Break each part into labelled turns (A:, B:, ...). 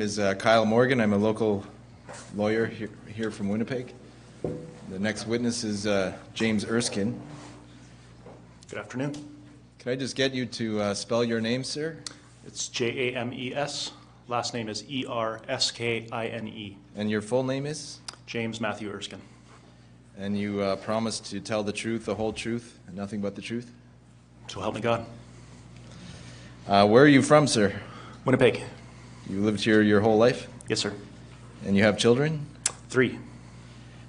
A: name is uh, Kyle Morgan. I'm a local lawyer here, here from Winnipeg. The next witness is uh, James Erskine.
B: Good afternoon.
A: Can I just get you to uh, spell your name, sir?
B: It's J A M E S. Last name is E R S K I N E.
A: And your full name is?
B: James Matthew Erskine.
A: And you uh, promise to tell the truth, the whole truth, and nothing but the truth?
B: So help me God.
A: Uh, where are you from, sir?
B: Winnipeg.
A: You lived here your whole life?
B: Yes, sir.
A: And you have children?
B: Three.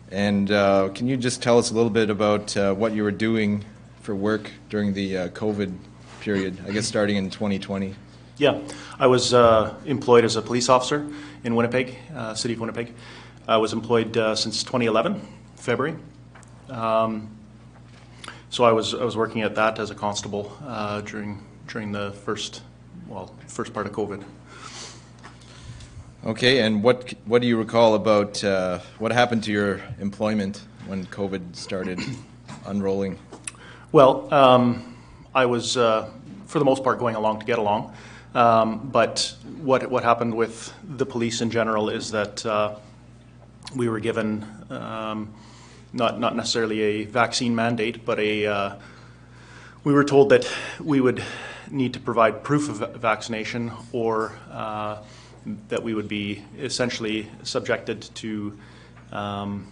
A: And uh, can you just tell us a little bit about uh, what you were doing for work during the uh, COVID period, I guess starting in 2020?
B: Yeah, I was uh, employed as a police officer in Winnipeg, uh, city of Winnipeg. I was employed uh, since 2011, February. Um, so I was I was working at that as a constable uh, during during the first well first part of COVID.
A: Okay, and what what do you recall about uh, what happened to your employment when COVID started unrolling?
B: Well, um, I was, uh, for the most part, going along to get along. Um, but what what happened with the police in general is that uh, we were given um, not not necessarily a vaccine mandate, but a uh, we were told that we would need to provide proof of vaccination or uh, that we would be essentially subjected to um,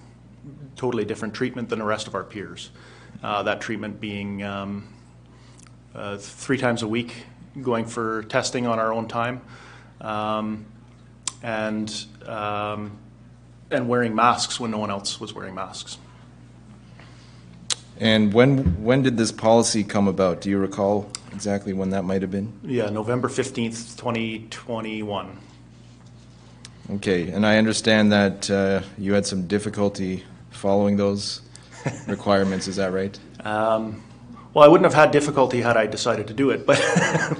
B: totally different treatment than the rest of our peers. Uh, that treatment being um, uh, three times a week, going for testing on our own time, um, and um, and wearing masks when no one else was wearing masks.
A: And when when did this policy come about? Do you recall exactly when that might have been?
B: Yeah, November fifteenth, twenty twenty one.
A: Okay, and I understand that uh, you had some difficulty following those requirements. Is that right?
B: Um, well, I wouldn't have had difficulty had I decided to do it, but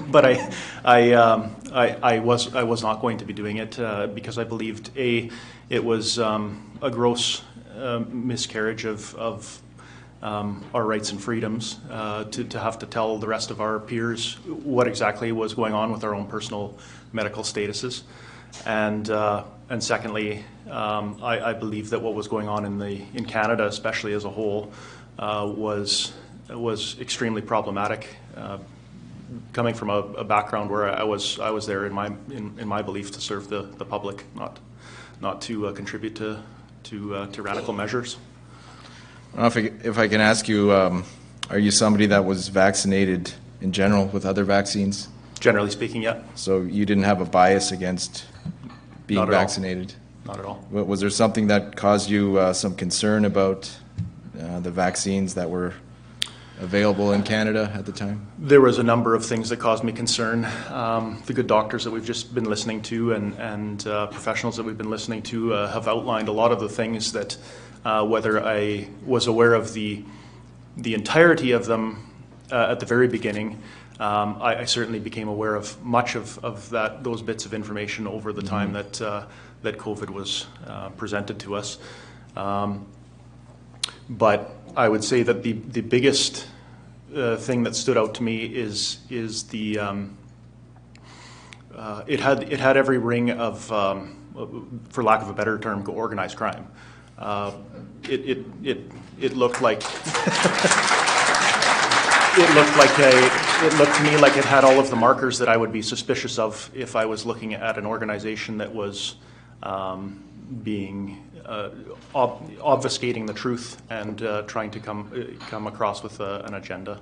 B: but I I, um, I I was I was not going to be doing it uh, because I believed a it was um, a gross um miscarriage of of um, our rights and freedoms uh, to to have to tell the rest of our peers what exactly was going on with our own personal medical statuses, and uh, and secondly, um, I, I believe that what was going on in the in Canada, especially as a whole, uh, was was extremely problematic. Uh, coming from a, a background where I was I was there in my in, in my belief to serve the, the public, not not to uh, contribute to to uh, tyrannical measures.
A: If I, if I can ask you, um, are you somebody that was vaccinated in general with other vaccines?
B: Generally speaking, yeah,
A: So you didn't have a bias against being
B: Not at all.
A: vaccinated?
B: not at all.
A: Wa- Was there something that caused you uh, some concern about uh, the vaccines that were available in Canada at the time?
B: There was a number of things that caused me concern. Um, the good doctors that we've just been listening to and, and uh, professionals that we've been listening to uh, have outlined a lot of the things that, uh, whether I was aware of the, the entirety of them uh, at the very beginning, um, I, I certainly became aware of much of, of that, those bits of information over the time that, uh, that COVID was uh, presented to us. Um, but I would say that the, the biggest uh, thing that stood out to me is is the um, uh, it had it had every ring of um, for lack of a better term organized crime. Uh, it, it it it looked like it looked like a it looked to me like it had all of the markers that I would be suspicious of if I was looking at an organization that was um, being uh, ob- obfuscating the truth and uh, trying to come uh, come across with uh, an agenda.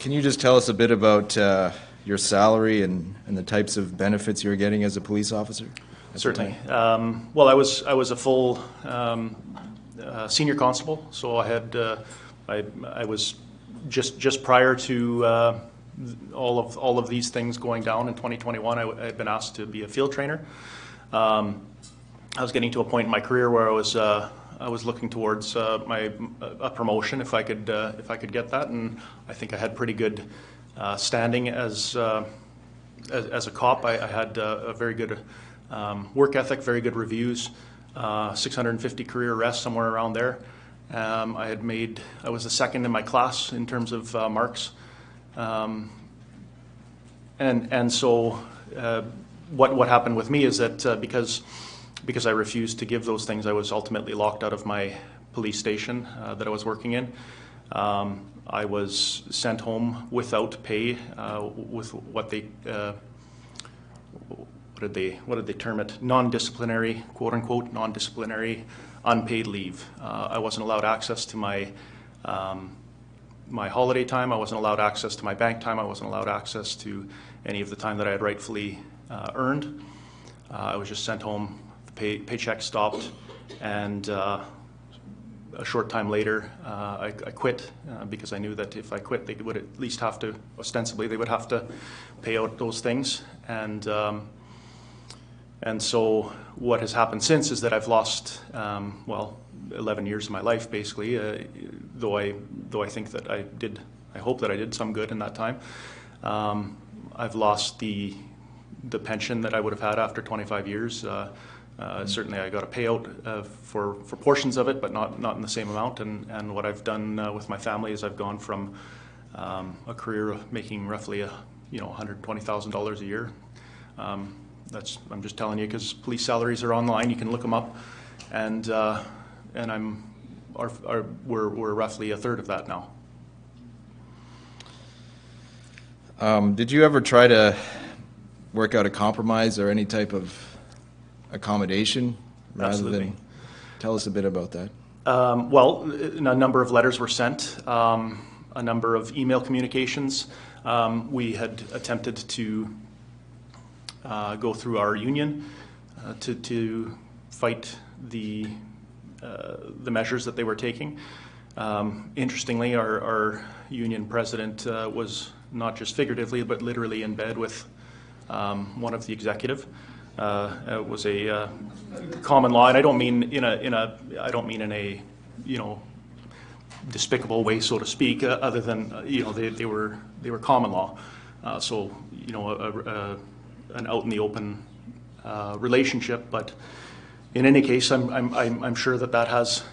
A: Can you just tell us a bit about uh, your salary and, and the types of benefits you were getting as a police officer?
B: Certainly. Um, well, I was I was a full um, uh, senior constable, so I had uh, I, I was just just prior to uh, all of all of these things going down in 2021. I, had been asked to be a field trainer. Um, I was getting to a point in my career where I was uh, I was looking towards uh, my a promotion if I could uh, if I could get that, and I think I had pretty good uh, standing as, uh, as as a cop. I, I had a very good um, work ethic, very good reviews, uh, 650 career arrests somewhere around there. Um, I had made I was the second in my class in terms of uh, marks, um, and and so. Uh, what, what happened with me is that uh, because, because I refused to give those things, I was ultimately locked out of my police station uh, that I was working in. Um, I was sent home without pay uh, with what they uh, what did they what did they term it non-disciplinary quote unquote non-disciplinary unpaid leave. Uh, i wasn't allowed access to my um, my holiday time. I wasn't allowed access to my bank time. I wasn't allowed access to any of the time that i had rightfully uh, earned. Uh, i was just sent home the pay, paycheck stopped and uh, a short time later, uh, I, I quit uh, because I knew that if I quit, they would at least have to, ostensibly, they would have to pay out those things. And um, and so what has happened since is that I've lost, um, well, 11 years of my life basically. Uh, though I though I think that I did, I hope that I did some good in that time. Um, I've lost the the pension that I would have had after 25 years. Uh, uh, certainly, I got a payout uh, for for portions of it, but not not in the same amount. And and what I've done uh, with my family is I've gone from um, a career of making roughly a you know 120 thousand dollars a year. Um, that's I'm just telling you because police salaries are online. You can look them up, and uh, and I'm our, our, we're we're roughly a third of that now.
A: Um, did you ever try to work out a compromise or any type of accommodation rather
B: Absolutely.
A: than? Tell us a bit about that.
B: Um, well, a number of letters were sent, um, a number of email communications. Um, we had attempted to uh, go through our union uh, to, to fight the, uh, the measures that they were taking. Um, interestingly, our, our union president uh, was not just figuratively, but literally in bed with um, one of the executive. Uh, it was a uh, common law, and I don't mean in a in a I don't mean in a you know despicable way, so to speak. Uh, other than uh, you know they, they were they were common law, so you know a, a, an out in the open uh, relationship. But in any case, I'm I'm I'm, I'm sure that that has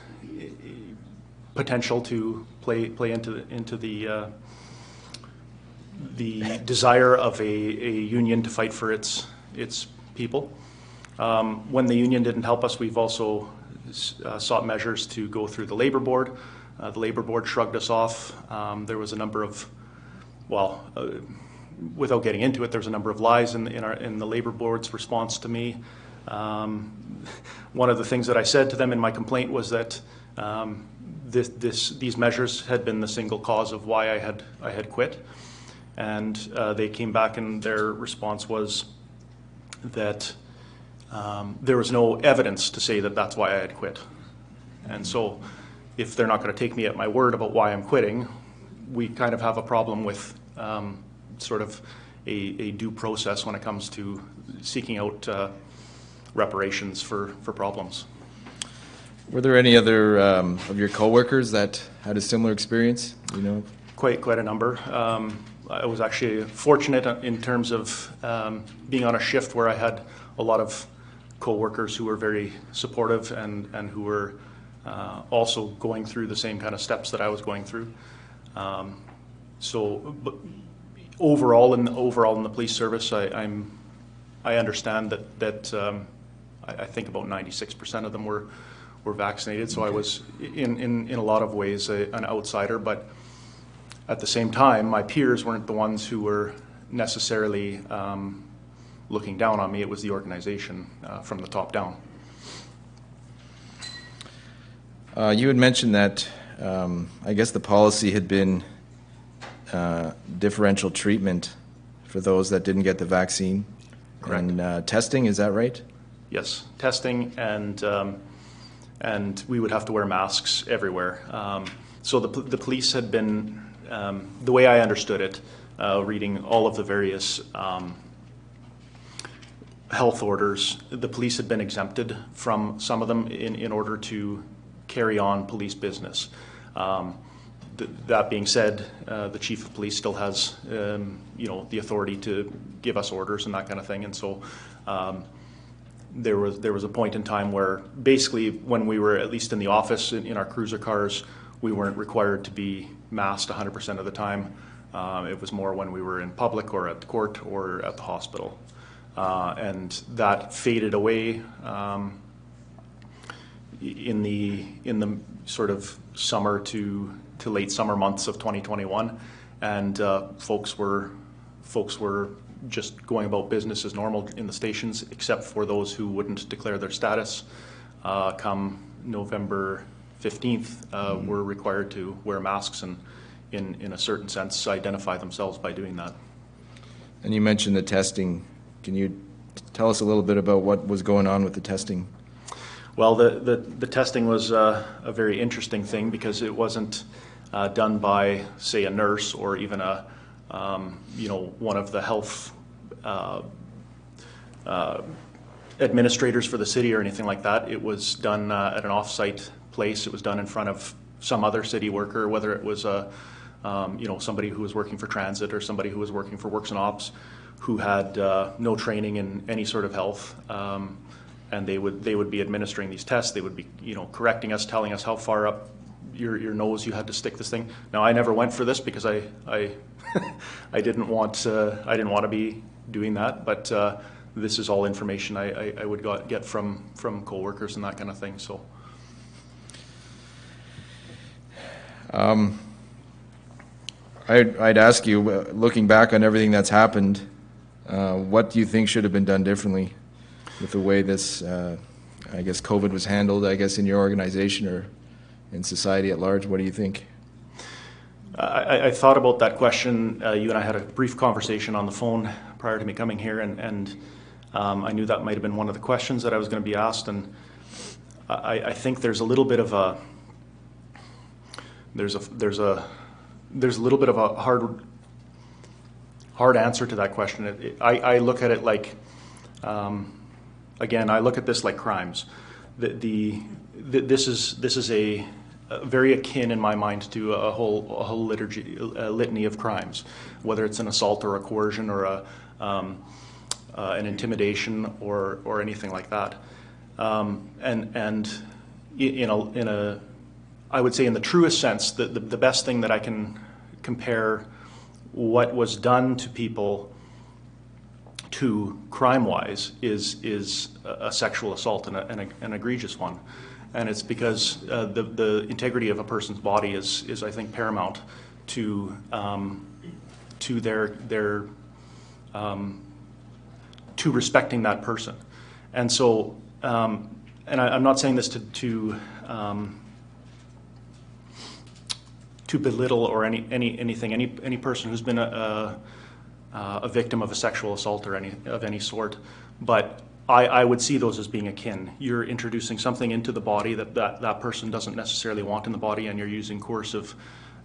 B: potential to play play into the, into the uh, the desire of a, a union to fight for its its people. Um, when the union didn't help us, we've also uh, sought measures to go through the labor board. Uh, the labor board shrugged us off. Um, there was a number of, well, uh, without getting into it, there's a number of lies in, in, our, in the labor board's response to me. Um, one of the things that I said to them in my complaint was that um, this, this, these measures had been the single cause of why I had, I had quit. And uh, they came back and their response was that um, there was no evidence to say that that's why I had quit. And so if they're not going to take me at my word about why I'm quitting, we kind of have a problem with um, sort of a, a, due process when it comes to seeking out uh, reparations for, for problems.
A: Were there any other um, of your coworkers that had a similar experience? You know,
B: quite quite a number. Um, I was actually fortunate in terms of um, being on a shift where I had a lot of coworkers who were very supportive and and who were uh, also going through the same kind of steps that I was going through. Um, so, but overall, in the, overall in the police service, I, I'm I understand that that um, I, I think about 96% of them were were vaccinated. So I was in in in a lot of ways a, an outsider, but at the same time, my peers weren't the ones who were necessarily um, looking down on me. It was the organization uh, from the top down.
A: Uh, you had mentioned that um, I guess the policy had been uh, differential treatment for those that didn't get the vaccine.
B: Correct.
A: And uh, testing, is that right?
B: Yes, testing and um, and we would have to wear masks everywhere. Um, so the, the police had been um, the way I understood it, uh, reading all of the various um, health orders, the police had been exempted from some of them in, in order to carry on police business. Um, th- that being said, uh, the chief of police still has, um, you know, the authority to give us orders and that kind of thing, and so um, there was there was a point in time where basically when we were at least in the office in, in our cruiser cars, we weren't required to be masked 100% of the time. Um, it was more when we were in public or at the court or at the hospital. Uh, and that faded away um, in the in the sort of summer to to late summer months of 2021, and uh, folks were folks were just going about business as normal in the stations, except for those who wouldn't declare their status. Uh, come November 15th, uh, were required to wear masks and, in in a certain sense, identify themselves by doing that.
A: And you mentioned the testing. Can you tell us a little bit about what was going on with the testing?
B: Well, the, the, the testing was uh, a very interesting thing because it wasn't uh, done by, say, a nurse or even a, um, you know, one of the health uh, uh, administrators for the city or anything like that. It was done uh, at an off-site place. It was done in front of some other city worker, whether it was a, um, you know, somebody who was working for transit or somebody who was working for Works and Ops, who had uh, no training in any sort of health. Um, and they would they would be administering these tests. They would be you know correcting us, telling us how far up your your nose you had to stick this thing. Now I never went for this because I I I didn't want uh, I didn't want to be doing that, but uh, this is all information I, I, I would got, get from from coworkers and that kind of thing. So
A: I'd, I'd ask you, uh, looking back on everything that's happened, uh, what do you think should have been done differently with the way this, uh, I guess, COVID was handled, I guess, in your organization or in society at large? What do you think?
B: I, I- thought about that question. Uh, you and I had a brief conversation on the phone prior to me coming here, and, and um, I knew that might have been one of the questions that I was going to be asked. And I, I think there's a little bit of a there's a there's a there's a little bit of a hard hard answer to that question. It, it, I, I look at it like um, again, I look at this like crimes. The, the, the this is this is a, very akin in my mind to a whole a whole liturgy a litany of crimes, whether it's an assault or a coercion or a um, uh, an intimidation or or anything like that. Um, and and in a in a I would say in the truest sense, the, the, the best thing that I can compare what was done to people to crime-wise is is a sexual assault and a, an egregious one, and it's because uh, the the integrity of a person's body is is I think paramount to um, to their their um, to respecting that person, and so um, and I, I'm not saying this to to um, to belittle or any, any, anything, any, any person who's been a, a, a victim of a sexual assault or any, of any sort. But I, I would see those as being akin. You're introducing something into the body that, that that person doesn't necessarily want in the body, and you're using coercive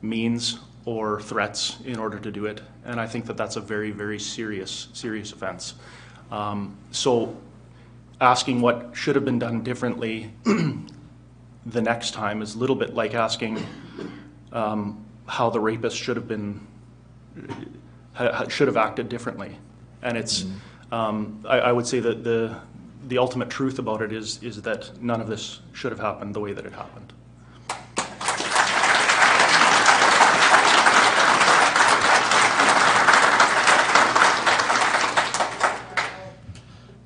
B: means or threats in order to do it. And I think that that's a very, very serious, serious offense. Um, so asking what should have been done differently the next time is a little bit like asking um, how the rapist should have been should have acted differently. And it's um, I, I would say that the the ultimate truth about it is is that none of this should have happened the way that it happened.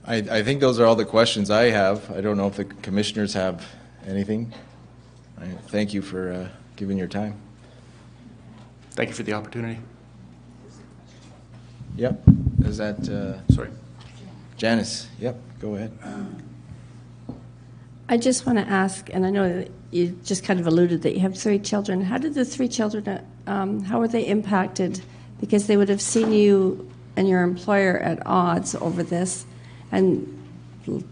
A: I, I think those are all the questions I have. I don't know if the commissioners have anything. I thank you for uh, giving your time.
B: Thank you for the opportunity.
A: Yep. Is that uh,
B: Sorry.
A: Janice? Yep. Go ahead.
C: I just want to ask, and I know that you just kind of alluded that you have three children. How did the three children, uh, um, how were they impacted? Because they would have seen you and your employer at odds over this, and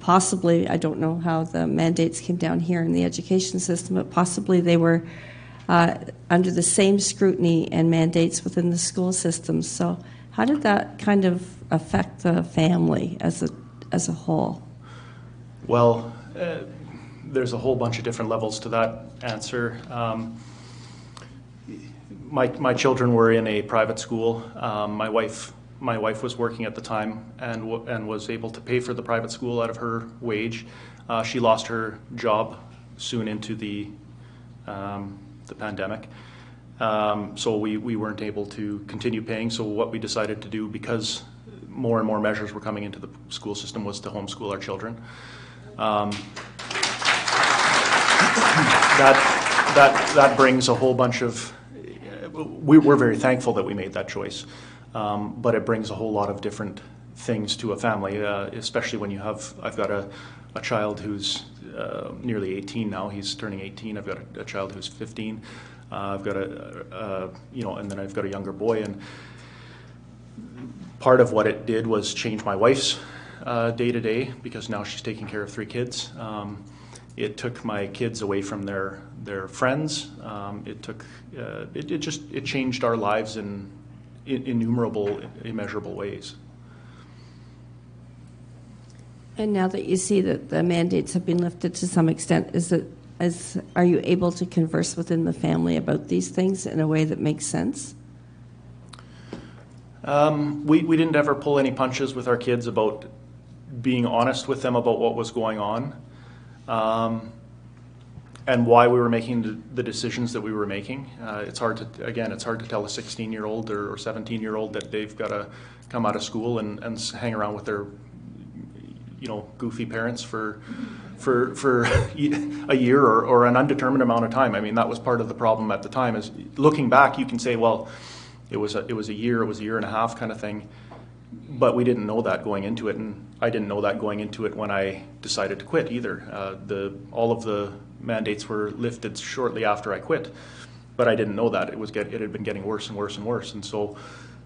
C: possibly, I don't know how the mandates came down here in the education system, but possibly they were uh, under the same scrutiny and mandates within the school system. So, how did that kind of affect the family as a as a whole?
B: Well, uh, there's a whole bunch of different levels to that answer. Um, my, my children were in a private school. Um, my wife my wife was working at the time and and was able to pay for the private school out of her wage. Uh, she lost her job soon into the um, the pandemic. Um, so we, we weren't able to continue paying. So what we decided to do, because more and more measures were coming into the school system was to homeschool our children. Um, that, that, that brings a whole bunch of, we, we're very thankful that we made that choice. Um, but it brings a whole lot of different things to a family, uh, especially when you have, I've got a, a child who's uh, nearly 18 now, he's turning 18, I've got a, a child who's 15, uh, I've got a, uh, you know, and then I've got a younger boy, and part of what it did was change my wife's day to day because now she's taking care of three kids. Um, it took my kids away from their their friends. Um, it took uh, it, it just it changed our lives in, in innumerable, immeasurable ways.
C: And now that you see that the mandates have been lifted to some extent, is it is are you able to converse within the family about these things in a way that makes sense?
B: Um, we, we didn't ever pull any punches with our kids about being honest with them about what was going on um, and why we were making the, the decisions that we were making. Uh, it's hard to, again, it's hard to tell a 16 year old or 17 year old that they've got to come out of school and, and hang around with their, you know, goofy parents for, for, for a year or, or an undetermined amount of time. I mean, that was part of the problem at the time is looking back, you can say, well, it was a, it was a year, it was a year and a half kind of thing. But we didn't know that going into it, and I didn't know that going into it when I decided to quit either. Uh, the all of the mandates were lifted shortly after I quit, but I didn't know that it was get, it had been getting worse and worse and worse. And so,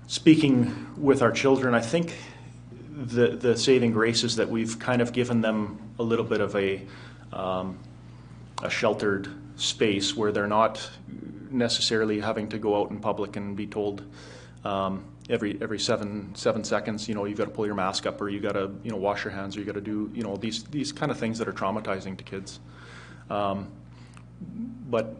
B: speaking with our children, I think the the saving grace is that we've kind of given them a little bit of a um, a sheltered space where they're not necessarily having to go out in public and be told um, every every seven seven seconds, you know, you've got to pull your mask up, or you got to you know wash your hands, or you got to do you know these these kind of things that are traumatizing to kids. Um, but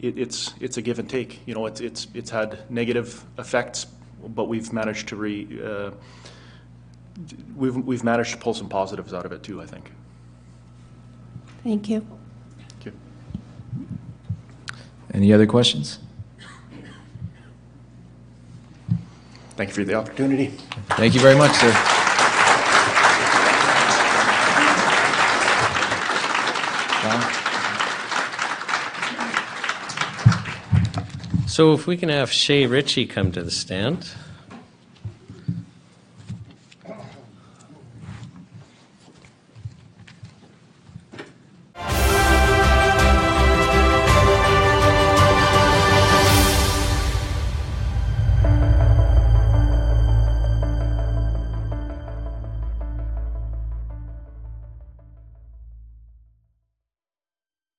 B: it, it's it's a give and take. You know, it's it's it's had negative effects, but we've managed to re uh, we've we've managed to pull some positives out of it too. I think.
C: Thank you.
B: Thank you.
A: Any other questions?
B: Thank you for the opportunity.
A: Thank you very much, sir.
D: So if we can have Shay Ritchie come to the stand.